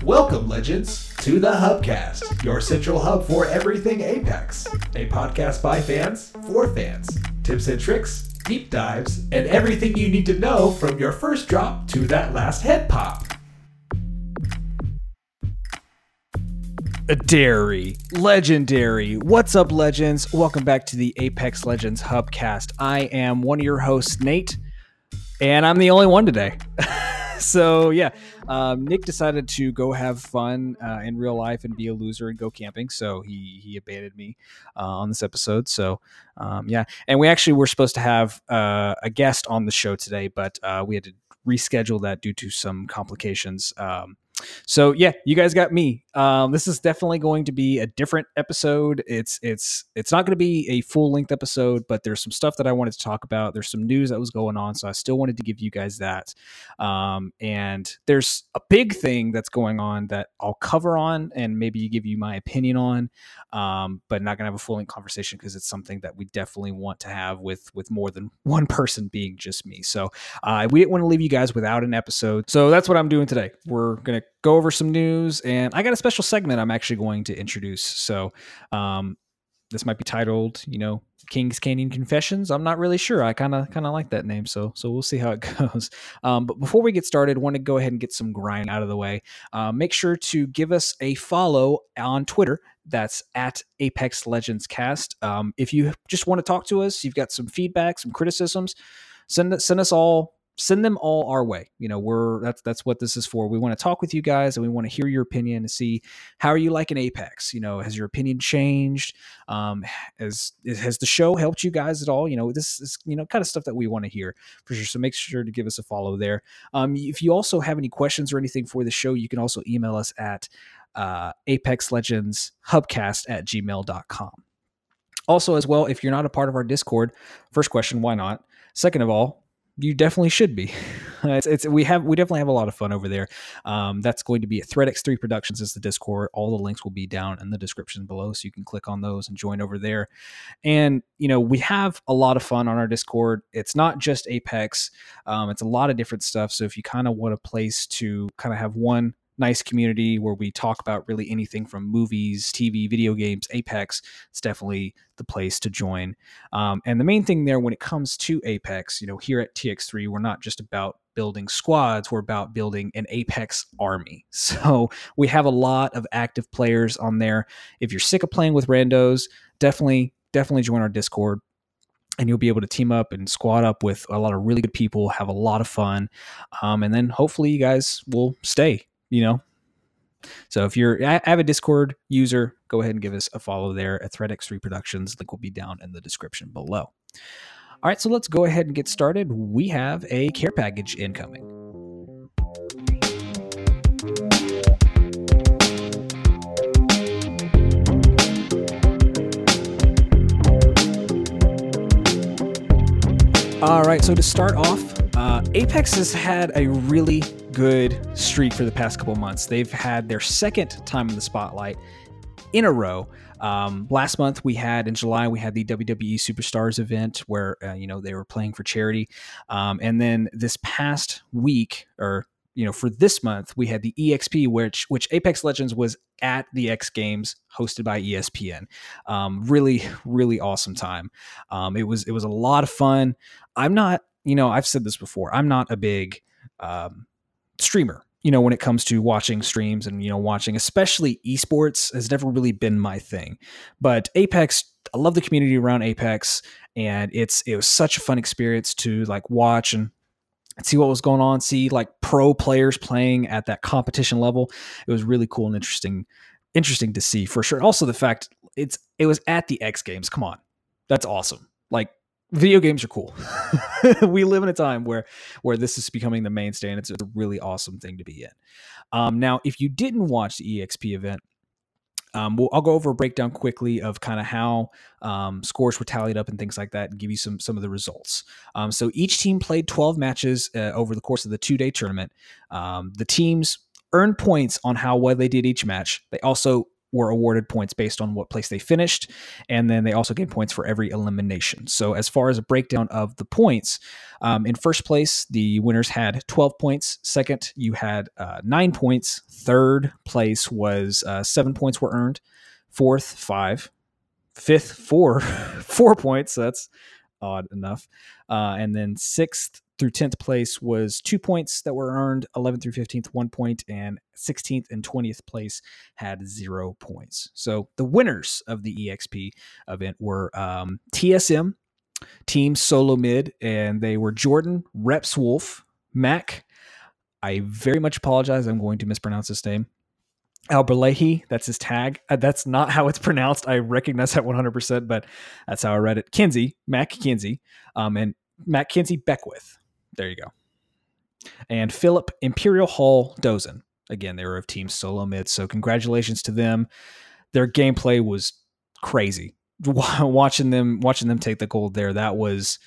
Welcome, legends, to the Hubcast, your central hub for everything Apex. A podcast by fans for fans. Tips and tricks, deep dives, and everything you need to know from your first drop to that last head pop. Dairy, legendary. What's up, legends? Welcome back to the Apex Legends Hubcast. I am one of your hosts, Nate, and I'm the only one today. so yeah, um, Nick decided to go have fun uh, in real life and be a loser and go camping. So he he abandoned me uh, on this episode. So um, yeah, and we actually were supposed to have uh, a guest on the show today, but uh, we had to reschedule that due to some complications. Um, so yeah, you guys got me. Um, this is definitely going to be a different episode. It's it's it's not going to be a full length episode, but there's some stuff that I wanted to talk about. There's some news that was going on, so I still wanted to give you guys that. Um, and there's a big thing that's going on that I'll cover on and maybe give you my opinion on, um, but not going to have a full length conversation because it's something that we definitely want to have with with more than one person being just me. So uh, we didn't want to leave you guys without an episode. So that's what I'm doing today. We're gonna go over some news, and I got a special segment I'm actually going to introduce. So, um, this might be titled, you know, Kings Canyon Confessions. I'm not really sure. I kind of kind of like that name, so so we'll see how it goes. Um, but before we get started, want to go ahead and get some grind out of the way. Uh, make sure to give us a follow on Twitter. That's at Apex Legends Cast. Um, if you just want to talk to us, you've got some feedback, some criticisms, send send us all send them all our way. You know, we're that's that's what this is for. We want to talk with you guys and we want to hear your opinion and see how are you liking Apex. You know, has your opinion changed? Um, has has the show helped you guys at all? You know, this is you know kind of stuff that we want to hear for sure. So make sure to give us a follow there. Um, if you also have any questions or anything for the show, you can also email us at uh, Apex Legends Hubcast at gmail.com. Also, as well, if you're not a part of our Discord, first question, why not? Second of all, you definitely should be. it's, it's, we have we definitely have a lot of fun over there. Um, that's going to be at ThreadX3 Productions is the Discord. All the links will be down in the description below, so you can click on those and join over there. And you know we have a lot of fun on our Discord. It's not just Apex. Um, it's a lot of different stuff. So if you kind of want a place to kind of have one nice community where we talk about really anything from movies, TV, video games, Apex. It's definitely the place to join. Um, and the main thing there when it comes to Apex, you know, here at TX3, we're not just about building squads, we're about building an Apex army. So we have a lot of active players on there. If you're sick of playing with randos, definitely, definitely join our Discord and you'll be able to team up and squad up with a lot of really good people, have a lot of fun, um, and then hopefully you guys will stay you know. So if you're I have a Discord user, go ahead and give us a follow there at ThreadX3 Productions. Link will be down in the description below. All right, so let's go ahead and get started. We have a care package incoming. All right, so to start off, uh, Apex has had a really good streak for the past couple months. They've had their second time in the spotlight in a row. Um, last month we had in July we had the WWE Superstars event where uh, you know they were playing for charity, um, and then this past week or you know for this month we had the exp which which apex legends was at the x games hosted by espn um, really really awesome time um, it was it was a lot of fun i'm not you know i've said this before i'm not a big um, streamer you know when it comes to watching streams and you know watching especially esports has never really been my thing but apex i love the community around apex and it's it was such a fun experience to like watch and see what was going on, see like pro players playing at that competition level. It was really cool and interesting, interesting to see for sure. Also, the fact it's it was at the X Games. Come on, that's awesome. Like video games are cool. we live in a time where where this is becoming the mainstay, and it's a really awesome thing to be in. Um, now, if you didn't watch the EXP event, um, we'll, I'll go over a breakdown quickly of kind of how um, scores were tallied up and things like that, and give you some some of the results. Um, so each team played 12 matches uh, over the course of the two day tournament. Um, the teams earned points on how well they did each match. They also were awarded points based on what place they finished, and then they also gained points for every elimination. So, as far as a breakdown of the points, um, in first place, the winners had 12 points. Second, you had uh, nine points. Third place was uh, seven points were earned. Fourth, five. Fifth, four, four points. That's odd enough. Uh, and then sixth through 10th place was two points that were earned 11th through 15th one point and 16th and 20th place had zero points so the winners of the exp event were um, tsm team solo mid and they were jordan reps Wolfe mac i very much apologize i'm going to mispronounce his name Alberlehi, that's his tag. Uh, that's not how it's pronounced. I recognize that 100%, but that's how I read it. Kinsey, Mac Kinsey, um, and Matt Kinsey Beckwith. There you go. And Philip ImperialHal Dosen. Again, they were of Team Solo Mid. So congratulations to them. Their gameplay was crazy. watching them watching them take the gold there, that was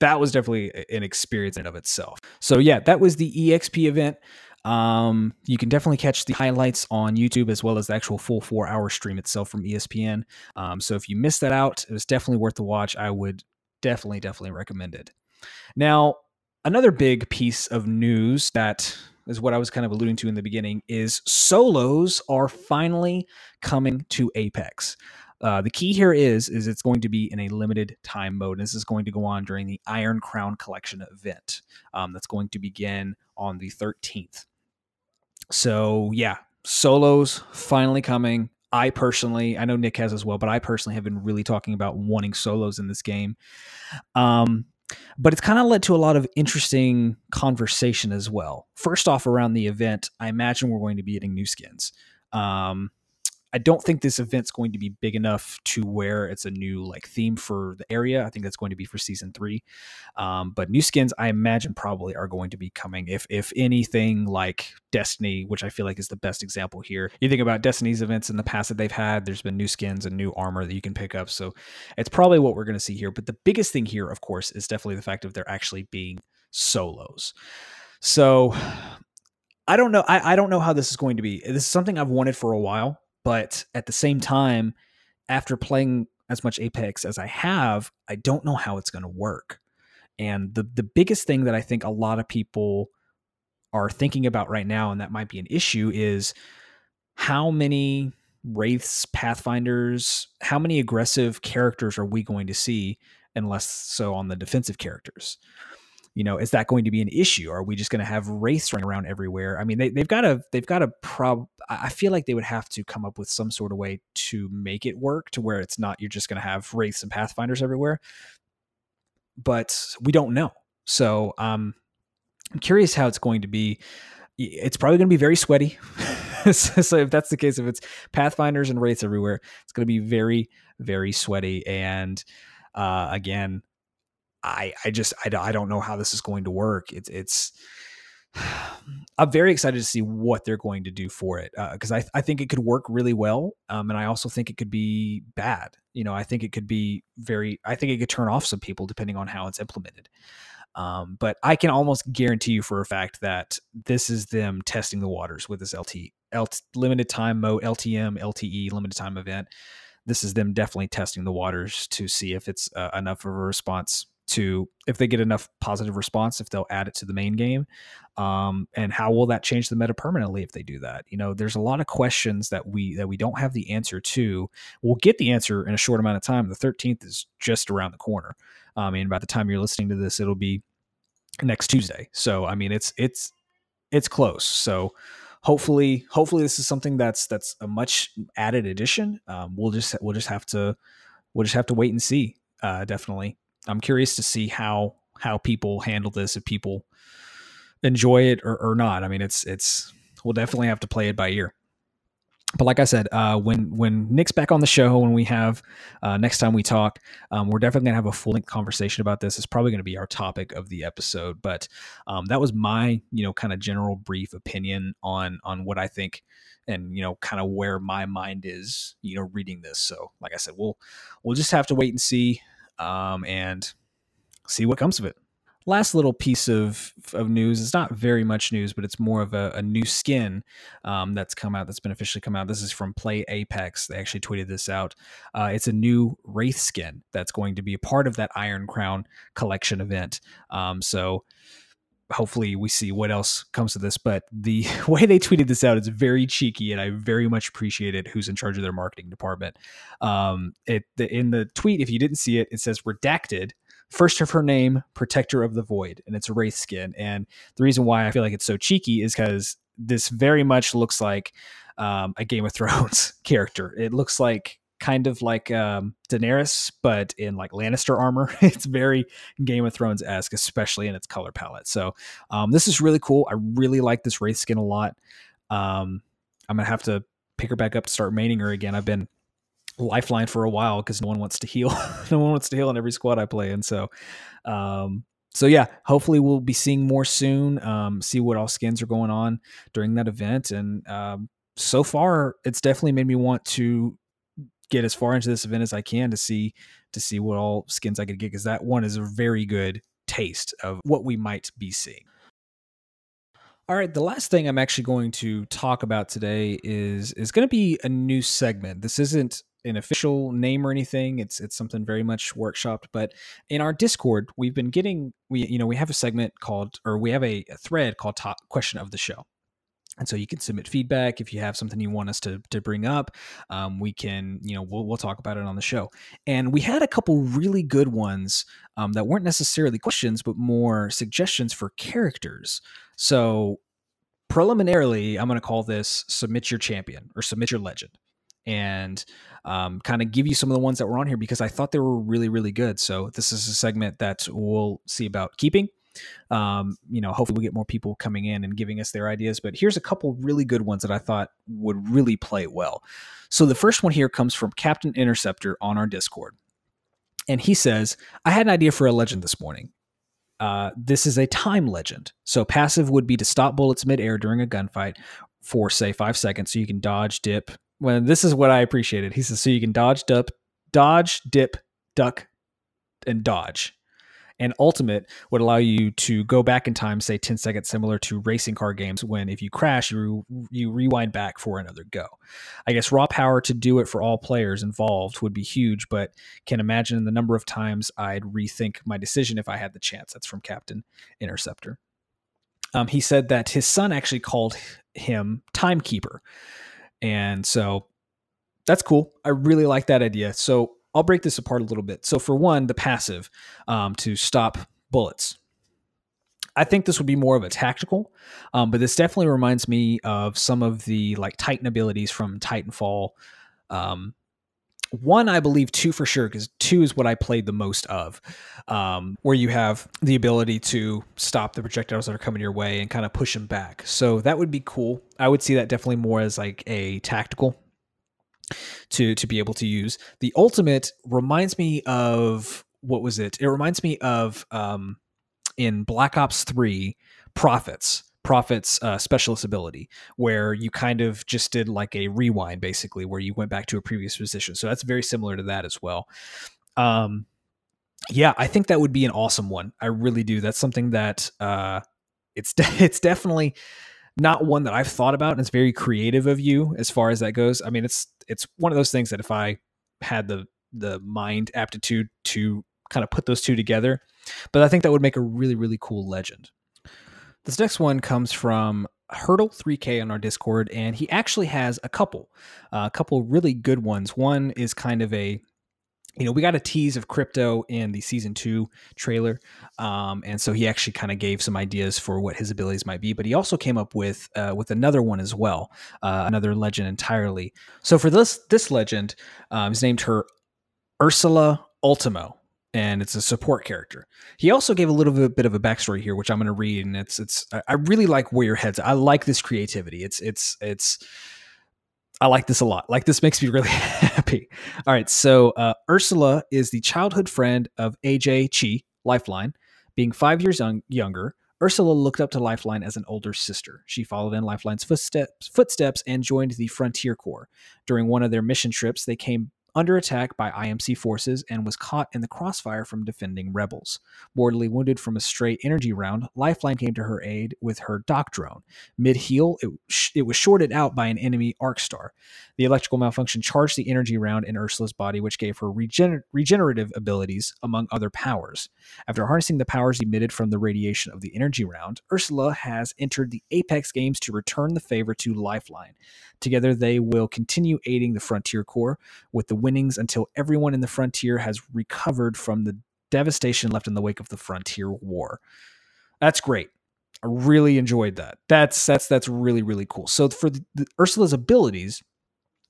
that was definitely an experience in of itself. So yeah, that was the EXP event. Um, you can definitely catch the highlights on YouTube as well as the actual full four hour stream itself from ESPN. Um, so if you missed that out, it was definitely worth the watch. I would definitely, definitely recommend it. Now, another big piece of news that is what I was kind of alluding to in the beginning is solos are finally coming to Apex. Uh, the key here is is it's going to be in a limited time mode. This is going to go on during the Iron Crown Collection event. Um, that's going to begin on the 13th. So yeah, solos finally coming. I personally, I know Nick has as well, but I personally have been really talking about wanting solos in this game. Um, but it's kind of led to a lot of interesting conversation as well. First off, around the event, I imagine we're going to be getting new skins. Um, I don't think this event's going to be big enough to where it's a new like theme for the area. I think that's going to be for season three. Um, but new skins, I imagine, probably are going to be coming. If if anything like Destiny, which I feel like is the best example here. You think about Destiny's events in the past that they've had. There's been new skins and new armor that you can pick up. So it's probably what we're going to see here. But the biggest thing here, of course, is definitely the fact of there actually being solos. So I don't know. I, I don't know how this is going to be. This is something I've wanted for a while. But at the same time, after playing as much Apex as I have, I don't know how it's going to work. And the the biggest thing that I think a lot of people are thinking about right now, and that might be an issue, is how many wraiths, pathfinders, how many aggressive characters are we going to see, and less so on the defensive characters? You know, is that going to be an issue? Are we just going to have wraiths running around everywhere? I mean, they, they've got to, they've got to prob, I feel like they would have to come up with some sort of way to make it work to where it's not, you're just going to have wraiths and pathfinders everywhere. But we don't know. So, um, I'm curious how it's going to be. It's probably going to be very sweaty. so if that's the case, if it's pathfinders and wraiths everywhere, it's going to be very, very sweaty. And uh, again, I I just I, I don't know how this is going to work. It's it's I'm very excited to see what they're going to do for it because uh, I, I think it could work really well, um, and I also think it could be bad. You know, I think it could be very. I think it could turn off some people depending on how it's implemented. Um, but I can almost guarantee you for a fact that this is them testing the waters with this LT, LT limited time mode, LTM, LTE limited time event. This is them definitely testing the waters to see if it's uh, enough of a response to if they get enough positive response if they'll add it to the main game. Um, and how will that change the meta permanently if they do that? You know there's a lot of questions that we that we don't have the answer to. We'll get the answer in a short amount of time. The 13th is just around the corner. I mean by the time you're listening to this it'll be next tuesday. So i mean it's it's it's close. So hopefully hopefully this is something that's that's a much added addition. Um, we'll just we'll just have to we'll just have to wait and see uh, definitely I'm curious to see how how people handle this if people enjoy it or, or not. I mean, it's it's we'll definitely have to play it by ear. But like I said, uh, when when Nick's back on the show, when we have uh, next time we talk, um, we're definitely gonna have a full length conversation about this. It's probably gonna be our topic of the episode. But um, that was my you know kind of general brief opinion on on what I think and you know kind of where my mind is you know reading this. So like I said, we'll we'll just have to wait and see um, and see what comes of it. last little piece of, of news is not very much news, but it's more of a, a new skin um, that's come out, that's been officially come out. This is from Play Apex. They actually tweeted this out. Uh, it's a new Wraith skin that's going to be a part of that Iron Crown collection event. Um, so hopefully we see what else comes to this. But the way they tweeted this out is very cheeky, and I very much appreciate it. who's in charge of their marketing department. Um, it the, in the tweet, if you didn't see it, it says redacted. First of her name, Protector of the Void, and it's a wraith skin. And the reason why I feel like it's so cheeky is because this very much looks like um, a Game of Thrones character. It looks like kind of like um, Daenerys, but in like Lannister armor. it's very Game of Thrones esque, especially in its color palette. So um, this is really cool. I really like this Wraith skin a lot. Um, I'm gonna have to pick her back up to start maining her again. I've been lifeline for a while because no one wants to heal. no one wants to heal in every squad I play in. So, um, so yeah, hopefully we'll be seeing more soon. Um, see what all skins are going on during that event, and um, so far it's definitely made me want to get as far into this event as I can to see to see what all skins I could get because that one is a very good taste of what we might be seeing. All right, the last thing I'm actually going to talk about today is is going to be a new segment. This isn't an official name or anything. It's it's something very much workshopped. But in our Discord, we've been getting we you know we have a segment called or we have a, a thread called Top Question of the Show. And so you can submit feedback if you have something you want us to to bring up. Um, we can, you know, we'll we'll talk about it on the show. And we had a couple really good ones um, that weren't necessarily questions, but more suggestions for characters. So preliminarily, I'm going to call this "Submit Your Champion" or "Submit Your Legend," and um, kind of give you some of the ones that were on here because I thought they were really really good. So this is a segment that we'll see about keeping um, you know, hopefully we get more people coming in and giving us their ideas. But here's a couple really good ones that I thought would really play well. So the first one here comes from Captain Interceptor on our Discord. And he says, I had an idea for a legend this morning. Uh, this is a time legend. So passive would be to stop bullets midair during a gunfight for say five seconds, so you can dodge, dip. Well, this is what I appreciated. He says so you can dodge, dip, dodge, dip, duck, and dodge and ultimate would allow you to go back in time say 10 seconds similar to racing car games when if you crash you you rewind back for another go. I guess raw power to do it for all players involved would be huge but can imagine the number of times i'd rethink my decision if i had the chance. That's from captain interceptor. Um, he said that his son actually called him timekeeper. And so that's cool. I really like that idea. So I'll break this apart a little bit. So, for one, the passive um, to stop bullets. I think this would be more of a tactical, um, but this definitely reminds me of some of the like Titan abilities from Titanfall. Um, one, I believe two for sure, because two is what I played the most of, um, where you have the ability to stop the projectiles that are coming your way and kind of push them back. So that would be cool. I would see that definitely more as like a tactical to to be able to use. The ultimate reminds me of what was it? It reminds me of um, in Black Ops Three, Prophet's. Prophet's uh, specialist ability, where you kind of just did like a rewind, basically, where you went back to a previous position. So that's very similar to that as well. Um, yeah, I think that would be an awesome one. I really do. That's something that uh, it's de- it's definitely not one that I've thought about, and it's very creative of you as far as that goes. I mean, it's it's one of those things that if I had the the mind aptitude to kind of put those two together, but I think that would make a really really cool legend. This next one comes from Hurdle 3K on our Discord, and he actually has a couple, uh, a couple really good ones. One is kind of a you know, we got a tease of crypto in the season two trailer, um, and so he actually kind of gave some ideas for what his abilities might be. But he also came up with uh, with another one as well, uh, another legend entirely. So for this this legend, um, he's named her Ursula Ultimo, and it's a support character. He also gave a little bit, bit of a backstory here, which I'm going to read, and it's it's I really like where your head's. I like this creativity. It's it's it's I like this a lot. Like this makes me really happy. All right, so uh, Ursula is the childhood friend of Ajay Che Lifeline. Being five years young, younger, Ursula looked up to Lifeline as an older sister. She followed in Lifeline's footsteps, footsteps and joined the Frontier Corps. During one of their mission trips, they came under attack by IMC forces and was caught in the crossfire from defending rebels. Mortally wounded from a stray energy round, Lifeline came to her aid with her D.O.C. drone. Mid heal, it, it was shorted out by an enemy arc star. The electrical malfunction charged the energy round in Ursula's body, which gave her regener- regenerative abilities, among other powers. After harnessing the powers emitted from the radiation of the energy round, Ursula has entered the Apex games to return the favor to Lifeline. Together, they will continue aiding the Frontier Corps with the winnings until everyone in the Frontier has recovered from the devastation left in the wake of the Frontier War. That's great. I really enjoyed that. That's that's that's really really cool. So for the, the Ursula's abilities,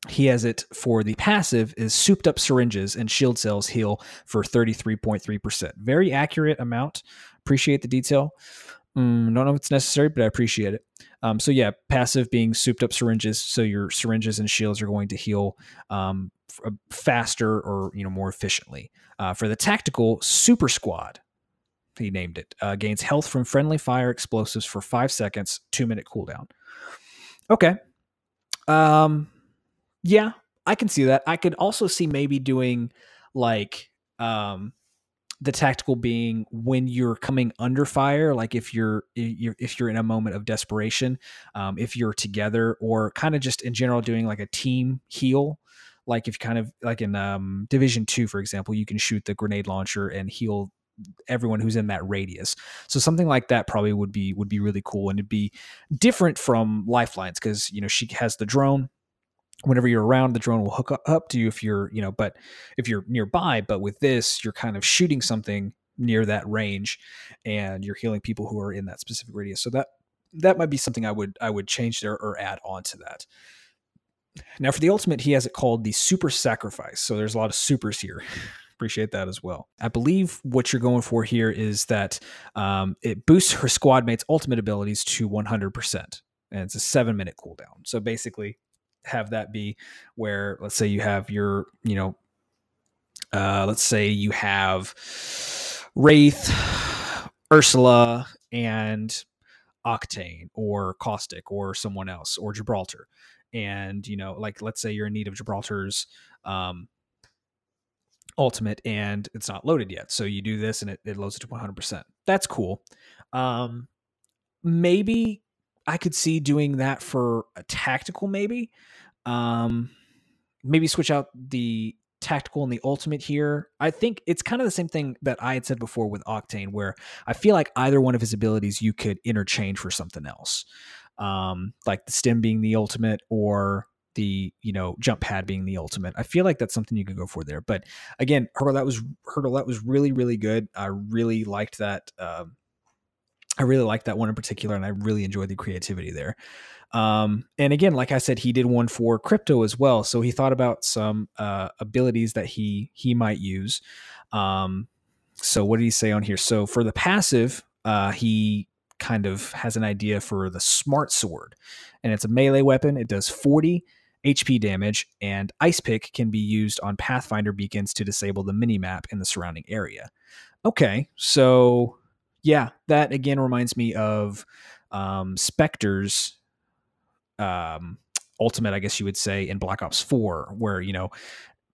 he has it for the passive is souped up syringes and shield cells heal for 33.3%. Very accurate amount. Appreciate the detail. Mm, don't know if it's necessary, but I appreciate it. Um, so yeah, passive being souped up syringes. So your syringes and shields are going to heal um, faster or you know more efficiently. Uh, for the tactical super squad, he named it uh, gains health from friendly fire explosives for five seconds, two minute cooldown. Okay. Um, yeah, I can see that. I could also see maybe doing like um the tactical being when you're coming under fire like if you're if you're in a moment of desperation um, if you're together or kind of just in general doing like a team heal like if you kind of like in um, division two for example you can shoot the grenade launcher and heal everyone who's in that radius. So something like that probably would be would be really cool and it'd be different from lifelines because you know she has the drone. Whenever you're around the drone will hook up to you if you're you know but if you're nearby but with this you're kind of shooting something near that range and you're healing people who are in that specific radius. So that that might be something i would i would change there or add on to that now for the ultimate he has it called the super sacrifice. So there's a lot of supers here. Appreciate that as well. I believe what you're going for here is that um, it boosts her squad mates ultimate abilities to 100% and it's a seven minute cooldown. So basically have that be where let's say you have your you know uh, let's say you have wraith ursula and octane or caustic or someone else or gibraltar and you know like let's say you're in need of gibraltar's um, ultimate and it's not loaded yet so you do this and it, it loads it to 100% that's cool. Um, maybe i could see doing that for a tactical maybe. Um, maybe switch out the tactical and the ultimate here. I think it's kind of the same thing that I had said before with Octane, where I feel like either one of his abilities you could interchange for something else, um, like the stem being the ultimate or the you know jump pad being the ultimate. I feel like that's something you could go for there. But again, hurdle that was hurdle that was really really good. I really liked that. Um, I really liked that one in particular, and I really enjoyed the creativity there. Um, and again, like I said, he did one for crypto as well. So he thought about some uh, abilities that he he might use. Um, so what did he say on here? So for the passive, uh, he kind of has an idea for the smart sword, and it's a melee weapon. It does forty HP damage, and Ice Pick can be used on Pathfinder beacons to disable the mini map in the surrounding area. Okay, so yeah, that again reminds me of um, Spectre's um, ultimate, I guess you would say, in Black Ops 4, where, you know,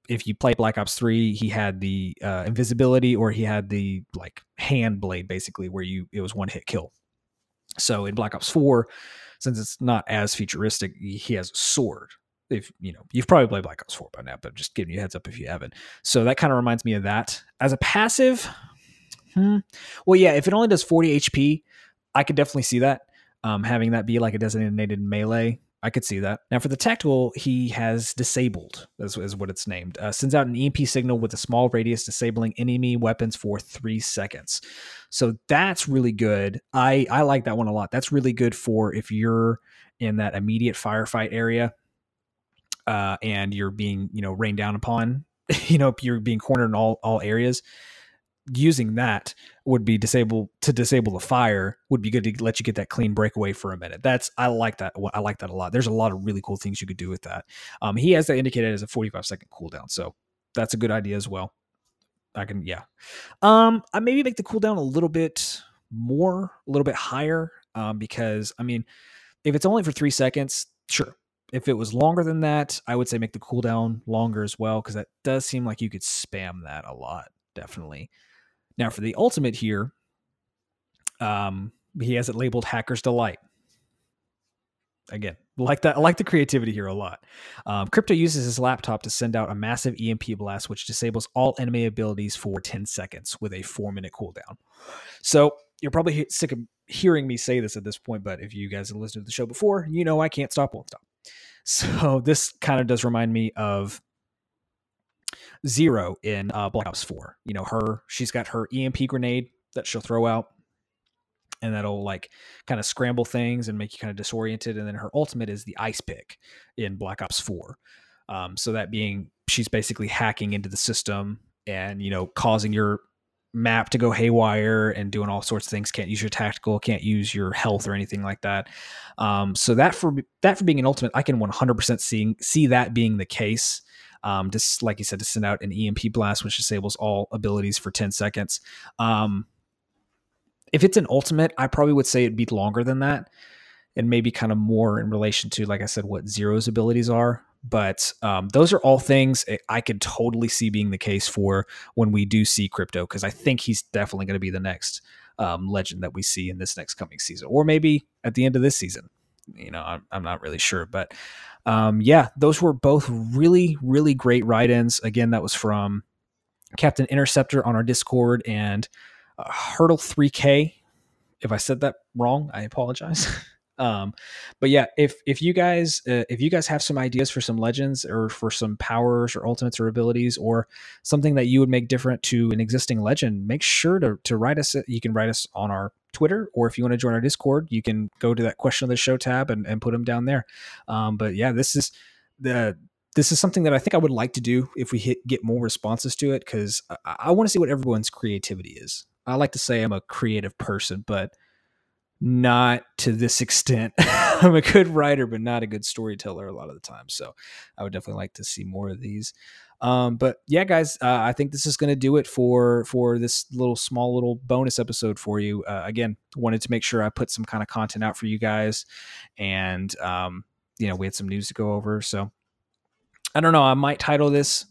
if you play Black Ops 3, he had the uh, invisibility or he had the like hand blade basically where you it was one hit kill. So in Black Ops 4, since it's not as futuristic, he has a sword. If you know, you've probably played Black Ops 4 by now, but just giving you a heads up if you haven't. So that kind of reminds me of that. As a passive, hmm, well, yeah, if it only does 40 HP, I could definitely see that um, having that be like a designated melee. I could see that. Now, for the tactical, he has disabled, is, is what it's named. Uh, sends out an EMP signal with a small radius, disabling enemy weapons for three seconds. So that's really good. I, I like that one a lot. That's really good for if you're in that immediate firefight area uh, and you're being, you know, rained down upon. you know, you're being cornered in all, all areas using that would be disable to disable the fire would be good to let you get that clean breakaway for a minute. That's I like that. I like that a lot. There's a lot of really cool things you could do with that. Um, he has that indicated as a 45 second cooldown, so that's a good idea as well. I can yeah. Um, I maybe make the cooldown a little bit more, a little bit higher, um, because I mean, if it's only for three seconds, sure, if it was longer than that, I would say make the cooldown longer as well, because that does seem like you could spam that a lot, definitely. Now for the ultimate here, um, he has it labeled Hacker's Delight. Again, like that, I like the creativity here a lot. Um, Crypto uses his laptop to send out a massive EMP blast, which disables all enemy abilities for 10 seconds with a four minute cooldown. So you're probably he- sick of hearing me say this at this point, but if you guys have listened to the show before, you know I can't stop, won't stop. So this kind of does remind me of Zero in uh, Black Ops 4. You know, her, she's got her EMP grenade that she'll throw out and that'll like kind of scramble things and make you kind of disoriented. And then her ultimate is the ice pick in Black Ops 4. Um, so that being, she's basically hacking into the system and, you know, causing your map to go haywire and doing all sorts of things. Can't use your tactical, can't use your health or anything like that. Um, so that for that for being an ultimate, I can 100% see see that being the case. Um, just like you said, to send out an EMP blast, which disables all abilities for 10 seconds. Um, if it's an ultimate, I probably would say it'd be longer than that, and maybe kind of more in relation to, like I said, what Zero's abilities are. But um, those are all things I could totally see being the case for when we do see crypto, because I think he's definitely going to be the next um, legend that we see in this next coming season, or maybe at the end of this season. You know, I'm, I'm not really sure, but um, yeah, those were both really, really great write ins. Again, that was from Captain Interceptor on our Discord and uh, Hurdle 3K. If I said that wrong, I apologize. um, but yeah, if if you guys uh, if you guys have some ideas for some legends or for some powers or ultimates or abilities or something that you would make different to an existing legend, make sure to to write us. You can write us on our Twitter, or if you want to join our Discord, you can go to that question of the show tab and, and put them down there. Um, but yeah, this is the this is something that I think I would like to do if we hit, get more responses to it because I, I want to see what everyone's creativity is. I like to say I'm a creative person, but not to this extent. I'm a good writer, but not a good storyteller a lot of the time. So I would definitely like to see more of these. Um, but yeah, guys, uh, I think this is going to do it for for this little small little bonus episode for you. Uh, again, wanted to make sure I put some kind of content out for you guys, and um, you know we had some news to go over. So I don't know. I might title this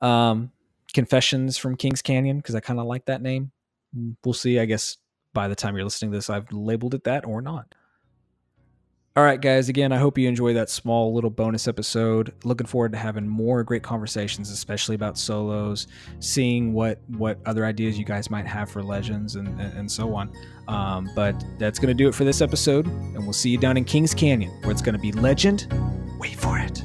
um, "Confessions from Kings Canyon" because I kind of like that name. Mm, we'll see. I guess by the time you're listening to this, I've labeled it that or not. All right, guys, again, I hope you enjoy that small little bonus episode. Looking forward to having more great conversations, especially about solos, seeing what what other ideas you guys might have for legends and, and, and so on. Um, but that's going to do it for this episode, and we'll see you down in Kings Canyon, where it's going to be legend. Wait for it.